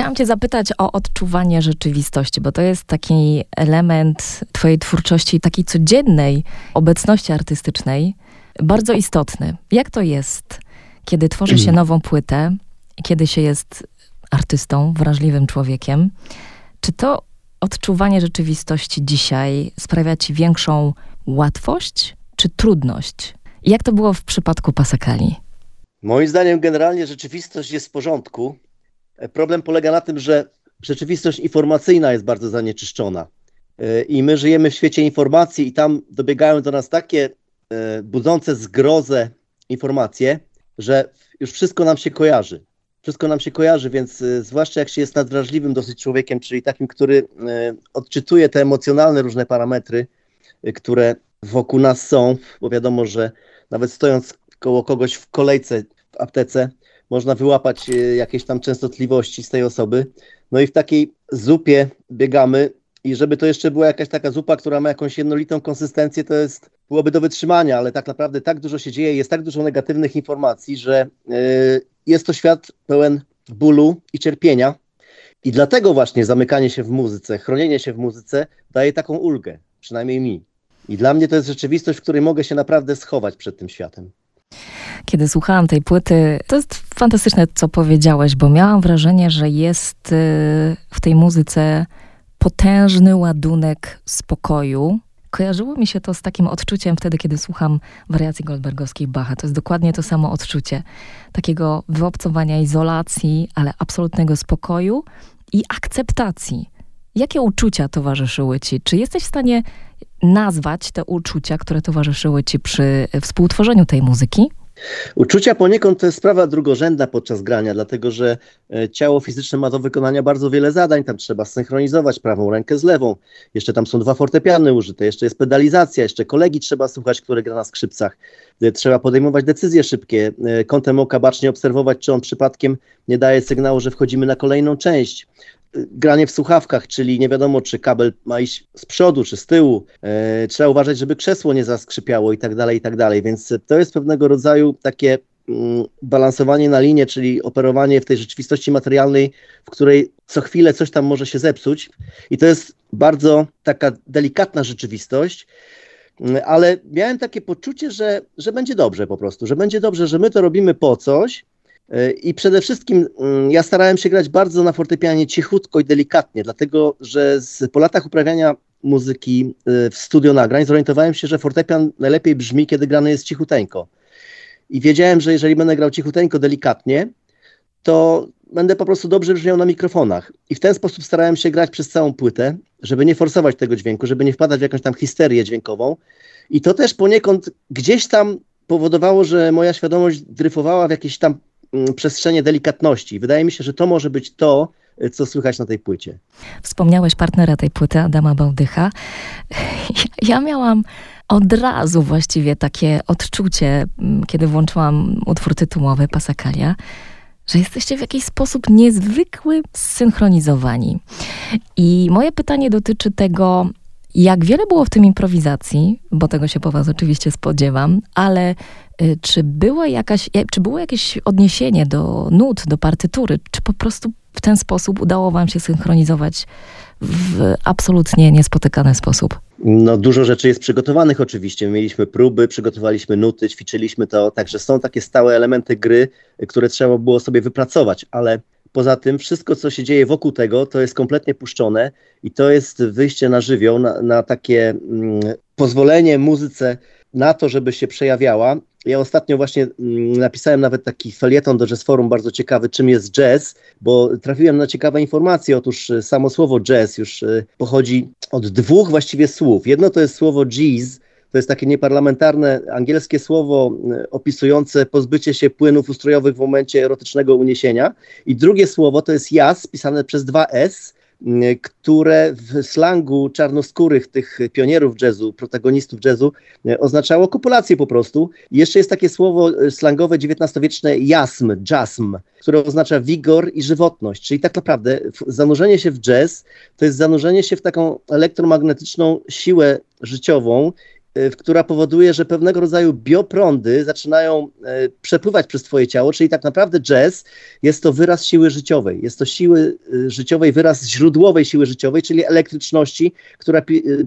Chciałam Cię zapytać o odczuwanie rzeczywistości, bo to jest taki element Twojej twórczości, takiej codziennej obecności artystycznej, bardzo istotny. Jak to jest, kiedy tworzy się nową płytę, kiedy się jest artystą, wrażliwym człowiekiem? Czy to odczuwanie rzeczywistości dzisiaj sprawia Ci większą łatwość czy trudność? Jak to było w przypadku Pasakali? Moim zdaniem generalnie rzeczywistość jest w porządku. Problem polega na tym, że rzeczywistość informacyjna jest bardzo zanieczyszczona. I my żyjemy w świecie informacji i tam dobiegają do nas takie e, budzące zgrozę informacje, że już wszystko nam się kojarzy. Wszystko nam się kojarzy, więc e, zwłaszcza jak się jest nadwrażliwym dosyć człowiekiem, czyli takim, który e, odczytuje te emocjonalne różne parametry, które wokół nas są, bo wiadomo, że nawet stojąc koło kogoś w kolejce w aptece, można wyłapać e, jakieś tam częstotliwości z tej osoby. No i w takiej zupie biegamy i żeby to jeszcze była jakaś taka zupa, która ma jakąś jednolitą konsystencję, to jest, byłoby do wytrzymania, ale tak naprawdę tak dużo się dzieje, jest tak dużo negatywnych informacji, że yy, jest to świat pełen bólu i cierpienia. I dlatego właśnie zamykanie się w muzyce, chronienie się w muzyce daje taką ulgę, przynajmniej mi. I dla mnie to jest rzeczywistość, w której mogę się naprawdę schować przed tym światem. Kiedy słuchałam tej płyty, to jest fantastyczne, co powiedziałeś, bo miałam wrażenie, że jest y, w tej muzyce potężny ładunek spokoju. Kojarzyło mi się to z takim odczuciem wtedy, kiedy słucham wariacji goldbergowskiej Bacha. To jest dokładnie to samo odczucie. Takiego wyobcowania izolacji, ale absolutnego spokoju i akceptacji. Jakie uczucia towarzyszyły ci? Czy jesteś w stanie nazwać te uczucia, które towarzyszyły ci przy współtworzeniu tej muzyki? Uczucia poniekąd to jest sprawa drugorzędna podczas grania, dlatego że e, ciało fizyczne ma do wykonania bardzo wiele zadań. Tam trzeba synchronizować prawą rękę z lewą. Jeszcze tam są dwa fortepiany użyte, jeszcze jest pedalizacja, jeszcze kolegi trzeba słuchać, który gra na skrzypcach. E, trzeba podejmować decyzje szybkie, e, kątem oka bacznie obserwować, czy on przypadkiem nie daje sygnału, że wchodzimy na kolejną część granie w słuchawkach, czyli nie wiadomo, czy kabel ma iść z przodu, czy z tyłu. E, trzeba uważać, żeby krzesło nie zaskrzypiało i tak dalej, i tak dalej. Więc to jest pewnego rodzaju takie mm, balansowanie na linie, czyli operowanie w tej rzeczywistości materialnej, w której co chwilę coś tam może się zepsuć. I to jest bardzo taka delikatna rzeczywistość, mm, ale miałem takie poczucie, że, że będzie dobrze po prostu, że będzie dobrze, że my to robimy po coś, I przede wszystkim mm, ja starałem się grać bardzo na fortepianie cichutko i delikatnie, dlatego że z, po latach uprawiania muzyki e, w studio nagrań zorientowałem się, że fortepian najlepiej brzmi, kiedy grany jest cichuteńko. I wiedziałem, że jeżeli będę grał cichuteńko, delikatnie, to będę po prostu dobrze brzmiał na mikrofonach. I w ten sposób starałem się grać przez całą płytę, żeby nie forsować tego dźwięku, żeby nie wpadać w jakąś tam histerię dźwiękową. I to też poniekąd gdzieś tam powodowało, że moja świadomość dryfowała w jakieś tam przestrzenie delikatności. Wydaje mi się, że to może być to, co słychać na tej płycie. Wspomniałeś partnera tej płyty, Adama Bałdycha. Ja miałam od razu właściwie takie odczucie, mm, kiedy włączyłam utwór tytułowy Pasakalia, że jesteście w jakiś sposób niezwykły zsynchronizowani. I moje pytanie dotyczy tego, jak wiele było w tym improwizacji, bo tego się po was oczywiście spodziewam, ale y, czy, była jakaś, czy było jakieś odniesienie do nut, do partytury? Czy po prostu w ten sposób udało wam się synchronizować w absolutnie niespotykany sposób? No, dużo rzeczy jest przygotowanych oczywiście. Mieliśmy próby, przygotowaliśmy nuty, ćwiczyliśmy to, także są takie stałe elementy gry, które trzeba było sobie wypracować, ale Poza tym wszystko, co się dzieje wokół tego, to jest kompletnie puszczone i to jest wyjście na żywioł, na, na takie mm, pozwolenie muzyce na to, żeby się przejawiała. Ja ostatnio właśnie mm, napisałem nawet taki felieton do Jazz Forum, bardzo ciekawy, czym jest jazz, bo trafiłem na ciekawe informacje. Otóż y, samo słowo jazz już y, pochodzi od dwóch właściwie słów. Jedno to jest słowo jazz, to jest takie nieparlamentarne angielskie słowo e, opisujące pozbycie się płynów ustrojowych w momencie erotycznego uniesienia. I drugie słowo to jest jas, pisane przez dwa S, które w slangu czarnoskórych tych pionierów jazzu, protagonistów jazzu e, oznaczało kopulację po prostu. I jeszcze jest takie słowo slangowe XIX-wieczne jasm, jasm, które oznacza wigor i żywotność. Czyli tak naprawdę zanurzenie się w jazz to jest zanurzenie się w taką elektromagnetyczną siłę życiową y, która powoduje, że pewnego rodzaju bioprądy zaczynają y, przepływać przez twoje ciało, czyli tak naprawdę jazz jest to wyraz siły życiowej, jest to siły y, życiowej, wyraz źródłowej siły życiowej, czyli elektryczności, która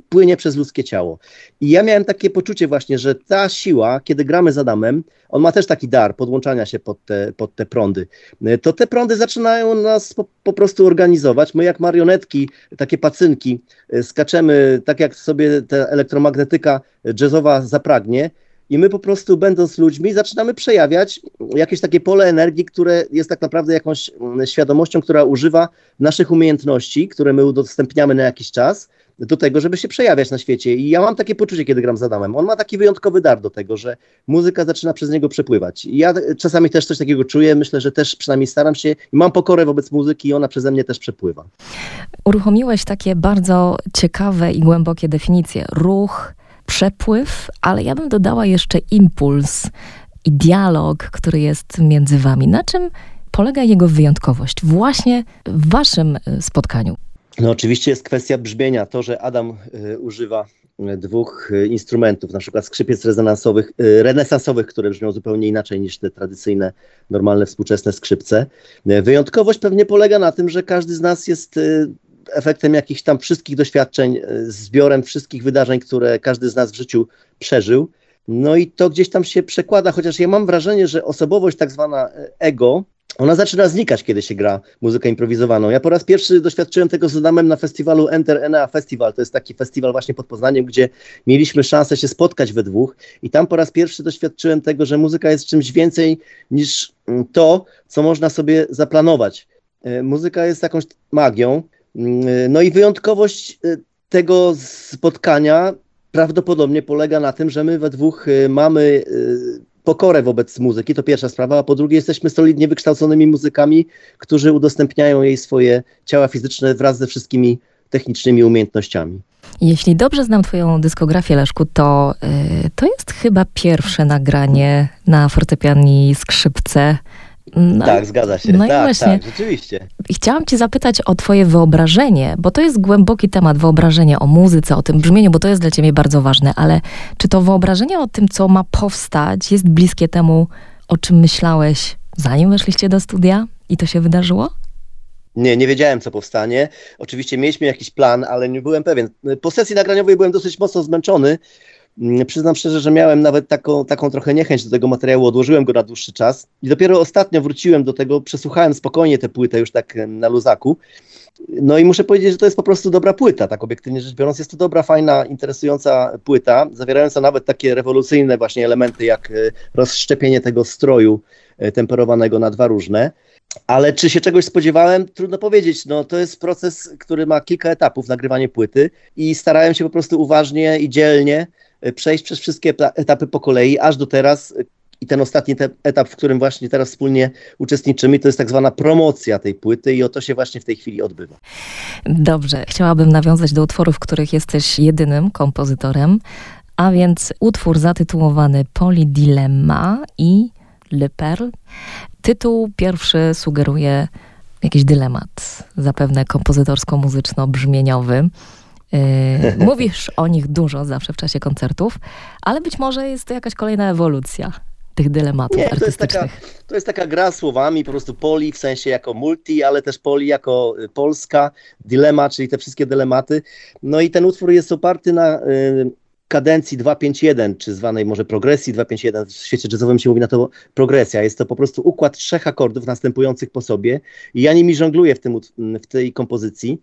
płynie przez ludzkie ciało. I ja miałem takie poczucie właśnie, że ta siła, kiedy gramy z Adamem, on ma też taki dar podłączania się pod te, pod te prądy. To te prądy zaczynają nas po, po prostu organizować. My jak marionetki, takie pacynki, skaczemy tak jak sobie ta elektromagnetyka jazzowa zapragnie. I my po prostu, będąc ludźmi, zaczynamy przejawiać jakieś takie pole energii, które jest tak naprawdę jakąś mm, świadomością, która używa naszych umiejętności, które my udostępniamy na jakiś czas, do tego, żeby się przejawiać na świecie. I ja mam takie poczucie, kiedy gram z Adamem. On ma taki wyjątkowy dar do tego, że muzyka zaczyna przez niego przepływać. I ja czasami też coś takiego czuję. Myślę, że też przynajmniej staram się i mam pokorę wobec muzyki i ona przeze mnie też przepływa. Uruchomiłeś takie bardzo ciekawe i głębokie definicje. Ruch, przepływ, ale ja bym dodała jeszcze impuls i dialog, który jest między wami. Na czym polega jego wyjątkowość właśnie w waszym e, spotkaniu? No oczywiście jest kwestia brzmienia. To, że Adam y, używa dwóch instrumentów, na przykład skrzypiec rezonansowych, renesansowych, które brzmią zupełnie inaczej niż te tradycyjne, normalne, współczesne skrzypce. Wyjątkowość pewnie polega na tym, że każdy z nas jest efektem jakichś tam wszystkich doświadczeń, zbiorem wszystkich wydarzeń, które każdy z nas w życiu przeżył. No i to gdzieś tam się przekłada, chociaż ja mam wrażenie, że osobowość tak zwana ego, ona zaczyna znikać, kiedy się gra muzykę improwizowaną. Ja po raz pierwszy doświadczyłem tego z Adamem na festiwalu Enter Enea Festival. To jest taki festiwal właśnie pod Poznaniem, gdzie mieliśmy szansę się spotkać we dwóch i tam po raz pierwszy doświadczyłem tego, że muzyka jest czymś więcej niż mm, to, co można sobie zaplanować. E, muzyka jest jakąś magią, no i wyjątkowość y, tego spotkania prawdopodobnie polega na tym, że my we dwóch mamy pokorę wobec muzyki, to pierwsza sprawa, a po drugie jesteśmy solidnie wykształconymi muzykami, którzy udostępniają jej swoje ciała fizyczne wraz ze wszystkimi technicznymi umiejętnościami. Jeśli dobrze znam Twoją dyskografię, Leszku, to, to jest chyba pierwsze nagranie na fortepian i skrzypce no, tak, zgadza się. No tak, i właśnie. Tak, rzeczywiście. Chciałam cię zapytać o twoje wyobrażenie, bo to jest głęboki temat, wyobrażenie o muzyce, o tym brzmieniu, bo to jest dla ciebie bardzo ważne, ale czy to wyobrażenie o tym, co ma powstać, jest bliskie temu, o czym myślałeś, zanim weszliście do studia i to się wydarzyło? Nie, nie wiedziałem, co powstanie. Oczywiście mieliśmy jakiś plan, ale nie byłem pewien. Po sesji nagraniowej byłem dosyć mocno zmęczony, przyznam szczerze, że miałem nawet taką, taką trochę niechęć do tego materiału, odłożyłem go na dłuższy czas i dopiero ostatnio wróciłem do tego, przesłuchałem spokojnie tę płytę już tak na luzaku. No i muszę powiedzieć, że to jest po prostu dobra płyta, tak obiektywnie rzecz biorąc. Jest to dobra, fajna, interesująca płyta, zawierająca nawet takie rewolucyjne właśnie elementy, jak e, rozszczepienie tego stroju e, temperowanego na dwa różne. Ale czy się czegoś spodziewałem? Trudno powiedzieć. No, to jest proces, który ma kilka etapów, nagrywanie płyty i starałem się po prostu uważnie i dzielnie przejść przez wszystkie etapy po kolei, aż do teraz. I ten ostatni etap, w którym właśnie teraz wspólnie uczestniczymy, to jest tak zwana promocja tej płyty i o to się właśnie w tej chwili odbywa. Dobrze. Chciałabym nawiązać do utworów, których jesteś jedynym kompozytorem, a więc utwór zatytułowany Polidilemma i Le Perle. Tytuł pierwszy sugeruje jakiś dylemat, zapewne kompozytorsko-muzyczno-brzmieniowy. Yy, mówisz o nich dużo zawsze w czasie koncertów, ale być może jest to jakaś kolejna ewolucja tych dylematów Nie, to jest, taka, to jest taka gra słowami, po prostu poli w sensie jako multi, ale też poli jako y, polska, dilema, czyli te wszystkie dylematy. No i ten utwór jest oparty na y, kadencji 251, czy zwanej może progresji 251, w świecie jazzowym się mówi na to progresja. Jest to po prostu układ trzech akordów następujących po sobie i ja nimi żongluję w, tym, w tej kompozycji.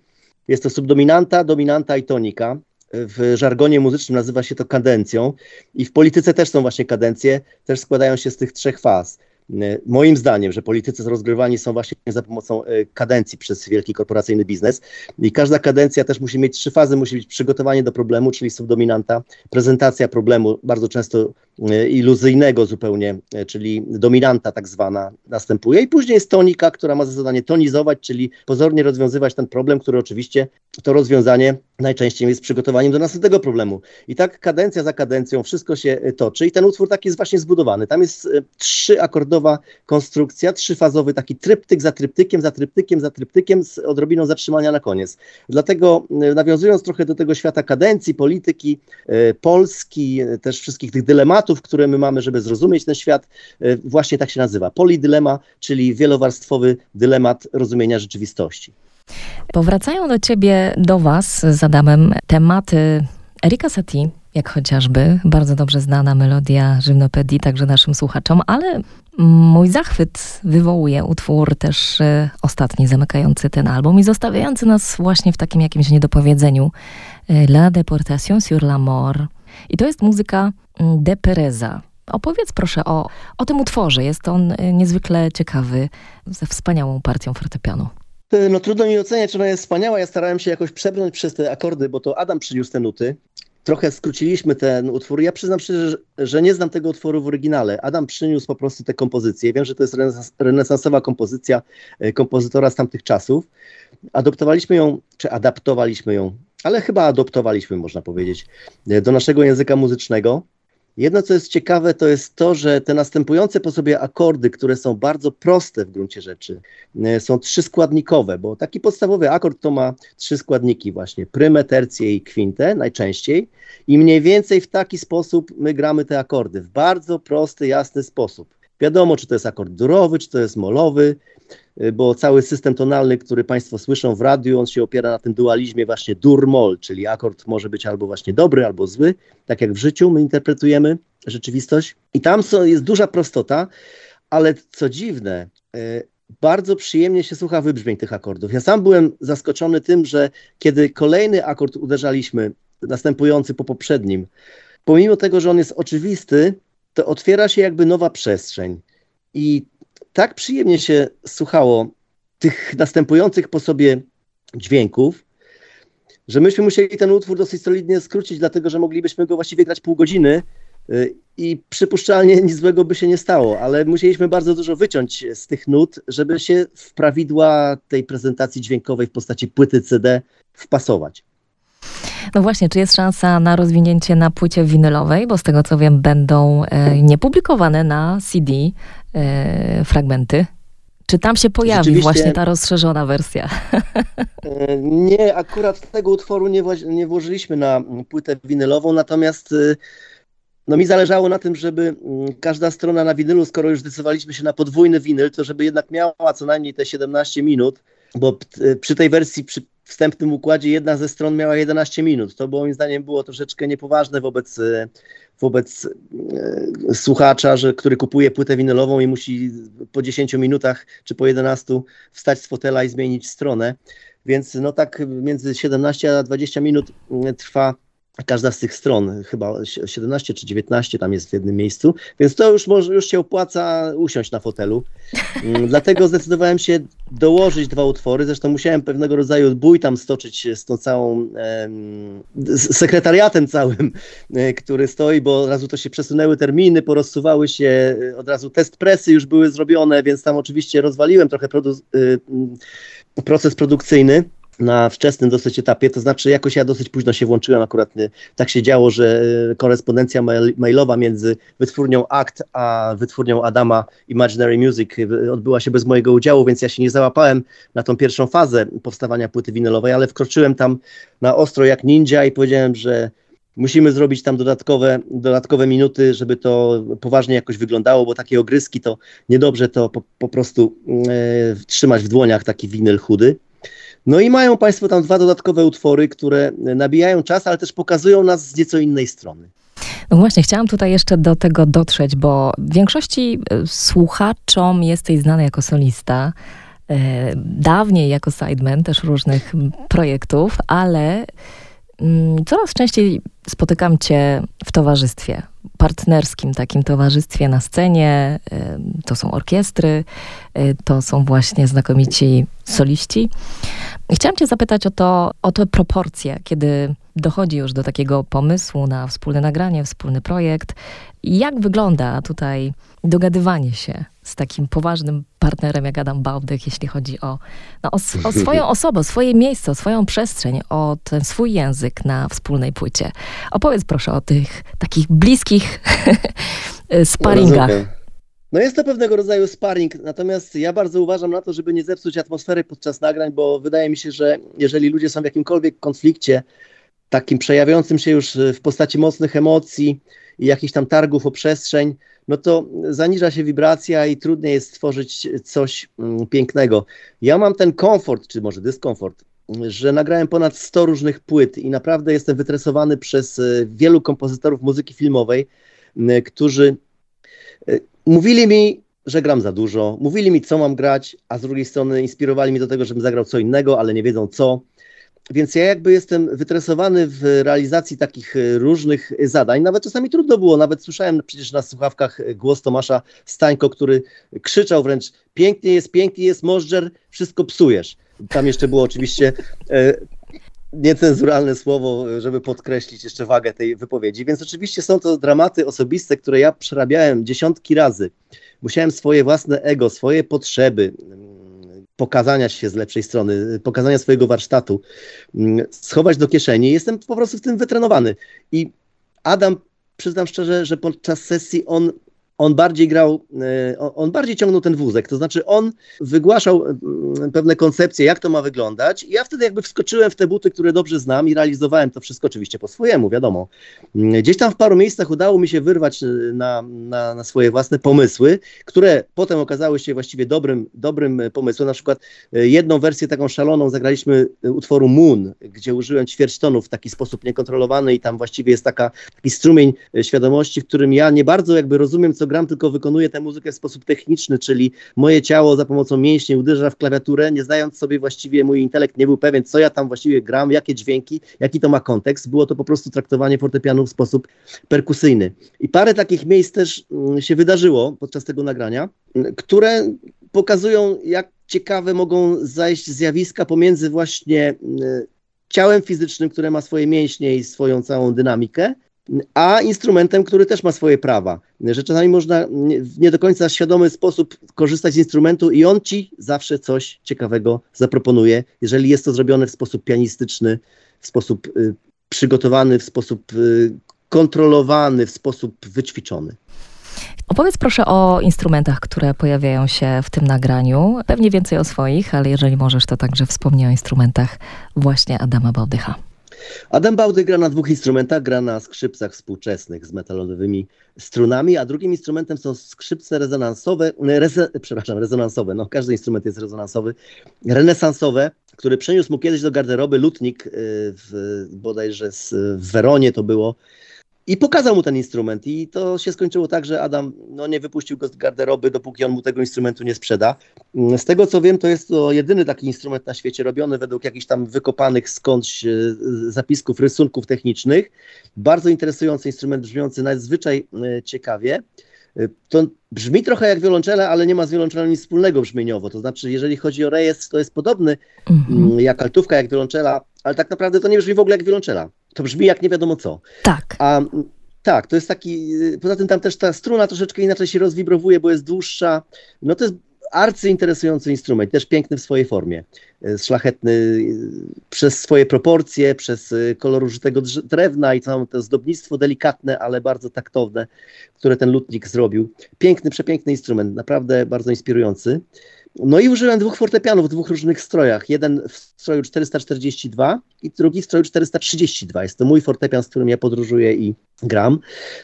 Jest to subdominanta, dominanta i tonika. W żargonie muzycznym nazywa się to kadencją i w polityce też są właśnie kadencje, też składają się z tych trzech faz. Moim zdaniem, że politycy rozgrywani są właśnie za pomocą e, kadencji przez wielki korporacyjny biznes i każda kadencja też musi mieć trzy fazy, musi być przygotowanie do problemu, czyli subdominanta, prezentacja problemu, bardzo często iluzyjnego zupełnie, czyli dominanta tak zwana następuje i później jest tonika, która ma za zadanie tonizować, czyli pozornie rozwiązywać ten problem, który oczywiście to rozwiązanie najczęściej jest przygotowaniem do następnego problemu. I tak kadencja za kadencją wszystko się toczy i ten utwór taki jest właśnie zbudowany. Tam jest trzyakordowa konstrukcja, trzyfazowy taki tryptyk za tryptykiem, za tryptykiem, za tryptykiem z odrobiną zatrzymania na koniec. Dlatego nawiązując trochę do tego świata kadencji, polityki, Polski, też wszystkich tych dylematów, które my mamy, żeby zrozumieć ten świat, e, właśnie tak się nazywa. Polidylema, czyli wielowarstwowy dylemat rozumienia rzeczywistości. Powracają do ciebie, do was z Adamem tematy Erika Satie, jak chociażby bardzo dobrze znana melodia żywnopedii także naszym słuchaczom, ale mój zachwyt wywołuje utwór też e, ostatni, zamykający ten album i zostawiający nas właśnie w takim jakimś niedopowiedzeniu. E, la déportation sur la mort. I to jest muzyka mm, De Pereza. Opowiedz proszę o, o tym utworze. Jest on y, niezwykle ciekawy, ze wspaniałą partią fortepianu. No trudno mi oceniać, czy ona jest wspaniała. Ja starałem się jakoś przebrnąć przez te akordy, bo to Adam przyniósł te nuty. Trochę skróciliśmy ten utwór. Ja przyznam szczerze, że nie znam tego utworu w oryginale. Adam przyniósł po prostu te kompozycje. Wiem, że to jest renesansowa kompozycja y, kompozytora z tamtych czasów. Adoptowaliśmy ją, czy adaptowaliśmy ją ale chyba adoptowaliśmy, można powiedzieć, do naszego języka muzycznego. Jedno, co jest ciekawe, to jest to, że te następujące po sobie akordy, które są bardzo proste w gruncie rzeczy, e, są trzyskładnikowe, bo taki podstawowy akord to ma trzy składniki właśnie, prymę, tercję i kwintę najczęściej i mniej więcej w taki sposób my gramy te akordy, w bardzo prosty, jasny sposób. Wiadomo, czy to jest akord durowy, czy to jest molowy, Y, bo cały system tonalny, który Państwo słyszą w radiu, on się opiera na tym dualizmie właśnie dur-moll, czyli akord może być albo właśnie dobry, albo zły, tak jak w życiu my interpretujemy rzeczywistość. I tam jest duża prostota, ale co dziwne, y, bardzo przyjemnie się słucha wybrzmień tych akordów. Ja sam byłem zaskoczony tym, że kiedy kolejny akord uderzaliśmy, następujący po poprzednim, pomimo tego, że on jest oczywisty, to otwiera się jakby nowa przestrzeń. I tak przyjemnie się słuchało tych następujących po sobie dźwięków, że myśmy musieli ten utwór dosyć solidnie skrócić, dlatego że moglibyśmy go właściwie grać pół godziny y, i przypuszczalnie nic złego by się nie stało, ale musieliśmy bardzo dużo wyciąć z tych nut, żeby się w prawidła tej prezentacji dźwiękowej w postaci płyty CD wpasować. No właśnie, czy jest szansa na rozwinięcie na płycie winylowej, bo z tego co wiem będą e, niepublikowane na CD e, fragmenty? Czy tam się pojawi właśnie ta rozszerzona wersja? E, nie, akurat tego utworu nie, nie włożyliśmy na płytę winylową, natomiast e, no mi zależało na tym, żeby mm, każda strona na winylu, skoro już zdecydowaliśmy się na podwójny winyl, to żeby jednak miała co najmniej te 17 minut, bo przy tej wersji, przy wstępnym układzie jedna ze stron miała 11 minut. To moim zdaniem było troszeczkę niepoważne wobec, e, wobec e, słuchacza, że, który kupuje płytę winylową i musi po 10 minutach czy po 11 wstać z fotela i zmienić stronę. Więc no tak między 17 a 20 minut trwa każda z tych stron, chyba 17 czy 19 tam jest w jednym miejscu, więc to już, może, już się opłaca usiąść na fotelu. Mm, dlatego zdecydowałem się dołożyć dwa utwory, zresztą musiałem pewnego rodzaju bój tam stoczyć z tą całą, z sekretariatem całym, e, który stoi, bo od razu to się przesunęły terminy, porozsuwały się, e, od razu test presy już były zrobione, więc tam oczywiście rozwaliłem trochę produ e, proces produkcyjny na wczesnym dosyć etapie, to znaczy jakoś ja dosyć późno się włączyłem, akurat tak się działo, że e, korespondencja mailowa między wytwórnią ACT a wytwórnią Adama Imaginary Music e, odbyła się bez mojego udziału, więc ja się nie załapałem na tą pierwszą fazę powstawania płyty winylowej, ale wkroczyłem tam na ostro jak ninja i powiedziałem, że musimy zrobić tam dodatkowe, dodatkowe minuty, żeby to poważnie jakoś wyglądało, bo takie ogryski to niedobrze to po, po prostu trzymać w dłoniach taki winyl chudy. No i mają Państwo tam dwa dodatkowe utwory, które nabijają czas, ale też pokazują nas z nieco innej strony. No właśnie, chciałam tutaj jeszcze do tego dotrzeć, bo w większości e, słuchaczom jesteś znany jako solista, e, dawniej jako sideman też różnych projektów, ale mm, coraz częściej spotykam cię w towarzystwie, partnerskim takim towarzystwie na scenie. To są orkiestry, e, to są właśnie znakomici soliści. Chciałam cię zapytać o to, o te proporcje, kiedy dochodzi już do takiego pomysłu na wspólne nagranie, wspólny projekt. Jak wygląda tutaj dogadywanie się z takim poważnym partnerem jak Adam Bałdych, jeśli chodzi o, no, o, o swoją osobę, swoje miejsce, o swoją przestrzeń, o ten swój język na wspólnej płycie. Opowiedz proszę o tych takich bliskich sparingach. No jest to pewnego rodzaju sparring, natomiast ja bardzo uważam na to, żeby nie zepsuć atmosfery podczas nagrań, bo wydaje mi się, że jeżeli ludzie są w jakimkolwiek konflikcie, takim przejawiającym się już w postaci mocnych emocji i jakichś tam targów o przestrzeń, no to zaniża się wibracja i trudniej jest stworzyć coś mm, pięknego. Ja mam ten komfort, czy może dyskomfort, że nagrałem ponad 100 różnych płyt i naprawdę jestem wytresowany przez e, wielu kompozytorów muzyki filmowej, którzy e, mówili mi, że gram za dużo, mówili mi, co mam grać, a z drugiej strony inspirowali mnie do tego, żebym zagrał co innego, ale nie wiedzą co. Więc ja jakby jestem wytresowany w realizacji takich e, różnych zadań. Nawet czasami trudno było, nawet słyszałem przecież na słuchawkach głos Tomasza Stańko, który krzyczał wręcz pięknie jest, pięknie jest, możdżer, wszystko psujesz. Tam jeszcze było oczywiście e, niecenzuralne słowo, żeby podkreślić jeszcze wagę tej wypowiedzi. Więc oczywiście są to dramaty osobiste, które ja przerabiałem dziesiątki razy. Musiałem swoje własne ego, swoje potrzeby, pokazania się z lepszej strony, pokazania swojego warsztatu, mm, schować do kieszeni. Jestem po prostu w tym wytrenowany. I Adam, przyznam szczerze, że podczas sesji on on bardziej grał, e, on bardziej ciągnął ten wózek, to znaczy on wygłaszał mm, pewne koncepcje, jak to ma wyglądać i ja wtedy jakby wskoczyłem w te buty, które dobrze znam i realizowałem to wszystko oczywiście po swojemu, wiadomo. Mm, gdzieś tam w paru miejscach udało mi się wyrwać e, na, na, na swoje własne pomysły, które potem okazały się właściwie dobrym, dobrym pomysłem, na przykład e, jedną wersję taką szaloną zagraliśmy utworu Moon, gdzie użyłem ćwierćtonu w taki sposób niekontrolowany i tam właściwie jest taka, taki strumień świadomości, w którym ja nie bardzo jakby rozumiem, co gram, tylko wykonuję tę muzykę w sposób techniczny, czyli moje ciało za pomocą mięśni uderza w klawiaturę, nie zdając sobie właściwie, mój intelekt nie był pewien, co ja tam właściwie gram, jakie dźwięki, jaki to ma kontekst. Było to po prostu traktowanie fortepianu w sposób perkusyjny. I parę takich miejsc też mm, się wydarzyło podczas tego nagrania, które pokazują, jak ciekawe mogą zajść zjawiska pomiędzy właśnie mm, ciałem fizycznym, które ma swoje mięśnie i swoją całą dynamikę, a instrumentem, który też ma swoje prawa. Że czasami można w nie do końca świadomy sposób korzystać z instrumentu i on ci zawsze coś ciekawego zaproponuje, jeżeli jest to zrobione w sposób pianistyczny, w sposób y, przygotowany, w sposób y, kontrolowany, w sposób wyćwiczony. Opowiedz proszę o instrumentach, które pojawiają się w tym nagraniu. Pewnie więcej o swoich, ale jeżeli możesz, to także wspomnij o instrumentach właśnie Adama Bałdycha. Adam Bałdy gra na dwóch instrumentach, gra na skrzypcach współczesnych z metalowymi strunami, a drugim instrumentem są skrzypce rezonansowe, reze, przepraszam, rezonansowe, no każdy instrument jest rezonansowy, renesansowe, który przeniósł mu kiedyś do garderoby lutnik, y, w, bodajże z, w Weronie to było, i pokazał mu ten instrument i to się skończyło tak, że Adam no, nie wypuścił go z garderoby, dopóki on mu tego instrumentu nie sprzeda. Z tego co wiem, to jest to jedyny taki instrument na świecie robiony według jakichś tam wykopanych skądś e, zapisków, rysunków technicznych. Bardzo interesujący instrument, brzmiący nadzwyczaj e, ciekawie. E, to brzmi trochę jak wiolonczela, ale nie ma z wiolonczelą nic wspólnego brzmieniowo. To znaczy, jeżeli chodzi o rejestr, to jest podobny mhm. jak altówka, jak wiolonczela, ale tak naprawdę to nie brzmi w ogóle jak wiolonczela. To brzmi jak nie wiadomo co. Tak. A tak, to jest taki, poza tym tam też ta struna troszeczkę inaczej się rozwibrowuje, bo jest dłuższa. No to jest arcy interesujący instrument, też piękny w swojej formie. E, szlachetny e, przez swoje proporcje, przez kolor użytego drewna i całe to zdobnictwo delikatne, ale bardzo taktowne, które ten lutnik zrobił. Piękny, przepiękny instrument, naprawdę bardzo inspirujący. No i użyłem dwóch fortepianów w dwóch różnych strojach. Jeden w stroju 442 i drugi w stroju 432. Jest to mój fortepian, z którym ja podróżuję i gram.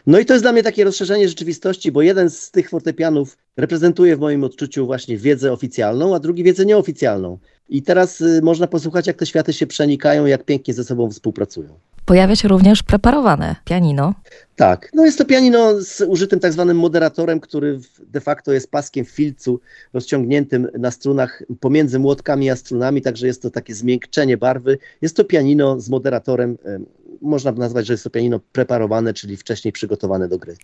No i to jest dla mnie takie rozszerzenie rzeczywistości, bo jeden z tych fortepianów reprezentuje w moim odczuciu właśnie wiedzę oficjalną, a drugi wiedzę nieoficjalną. I teraz y, można posłuchać, jak te światy się przenikają, jak pięknie ze sobą współpracują. Pojawia się również preparowane pianino. Tak, no jest to pianino z użytym tak zwanym moderatorem, który de facto jest paskiem filcu rozciągniętym na strunach pomiędzy młotkami a strunami, także jest to takie zmiękczenie barwy. Jest to pianino z moderatorem, można nazwać, że jest to pianino preparowane, czyli wcześniej przygotowane do gry.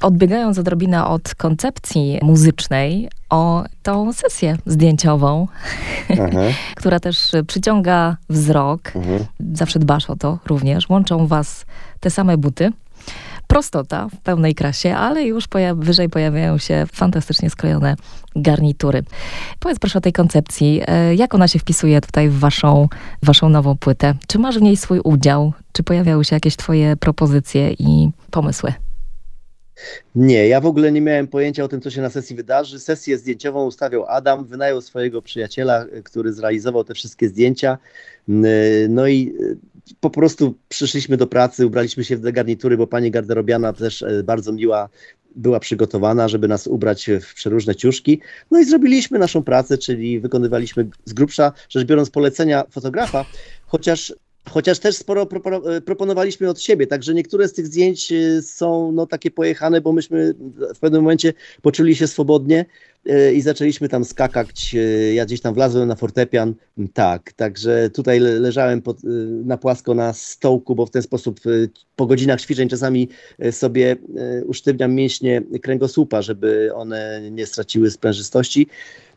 Odbiegając odrobinę od koncepcji muzycznej, o tą sesję zdjęciową, która też przyciąga wzrok. Mhm. Zawsze dbasz o to również. Łączą was te same buty prostota w pełnej krasie, ale już poja wyżej pojawiają się fantastycznie skrojone garnitury. Powiedz proszę o tej koncepcji. E, jak ona się wpisuje tutaj w waszą, waszą nową płytę? Czy masz w niej swój udział? Czy pojawiały się jakieś twoje propozycje i pomysły? Nie, ja w ogóle nie miałem pojęcia o tym, co się na sesji wydarzy. Sesję zdjęciową ustawiał Adam, wynajął swojego przyjaciela, który zrealizował te wszystkie zdjęcia. No i e, po prostu przyszliśmy do pracy, ubraliśmy się w te garnitury, bo pani garderobiana też e, bardzo miła była przygotowana, żeby nas ubrać w przeróżne ciuszki. No i zrobiliśmy naszą pracę, czyli wykonywaliśmy z grubsza, rzecz biorąc, polecenia fotografa, chociaż Chociaż też sporo e, proponowaliśmy od siebie, także niektóre z tych zdjęć e, są no, takie pojechane, bo myśmy w pewnym momencie poczuli się swobodnie e, i zaczęliśmy tam skakać. Ja gdzieś tam wlazłem na fortepian. Tak, także tutaj leżałem pod, na płasko na stołku, bo w ten sposób po godzinach ćwiczeń czasami sobie usztywniam mięśnie kręgosłupa, żeby one nie straciły sprężystości.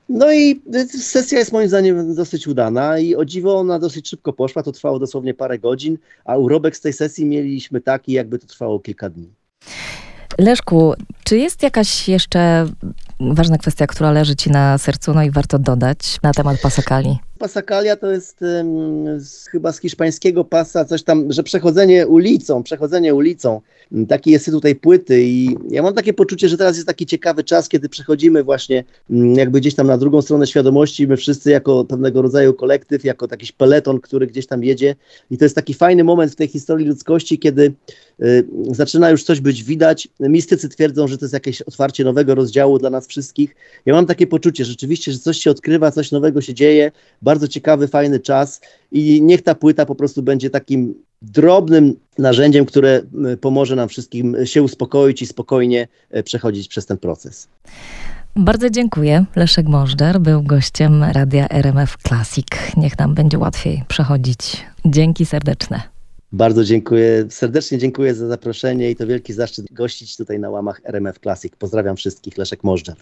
No i sesja jest moim zdaniem dosyć udana i o dziwo ona dosyć szybko poszła, to trwało dosłownie parę godzin, a urobek z tej sesji mieliśmy taki, jakby to trwało kilka dni. Leszku, czy jest jakaś jeszcze ważna kwestia, która leży ci na sercu, no i warto dodać na temat pasakali? Pasakalia to jest um, z, chyba z hiszpańskiego pasa coś tam, że przechodzenie ulicą, przechodzenie ulicą. Taki jest tutaj płyty i ja mam takie poczucie, że teraz jest taki ciekawy czas, kiedy przechodzimy właśnie jakby gdzieś tam na drugą stronę świadomości, my wszyscy jako pewnego rodzaju kolektyw, jako jakiś peleton, który gdzieś tam jedzie i to jest taki fajny moment w tej historii ludzkości, kiedy y, zaczyna już coś być widać. Mistycy twierdzą, że to jest jakieś otwarcie nowego rozdziału dla nas wszystkich. Ja mam takie poczucie rzeczywiście, że coś się odkrywa, coś nowego się dzieje, bardzo ciekawy, fajny czas i niech ta płyta po prostu będzie takim drobnym narzędziem, które pomoże nam wszystkim się uspokoić i spokojnie e, przechodzić przez ten proces. Bardzo dziękuję. Leszek Możdżer był gościem radia RMF Classic. Niech nam będzie łatwiej przechodzić. Dzięki serdeczne. Bardzo dziękuję, serdecznie dziękuję za zaproszenie i to wielki zaszczyt gościć tutaj na łamach RMF Classic. Pozdrawiam wszystkich, Leszek Możdżer.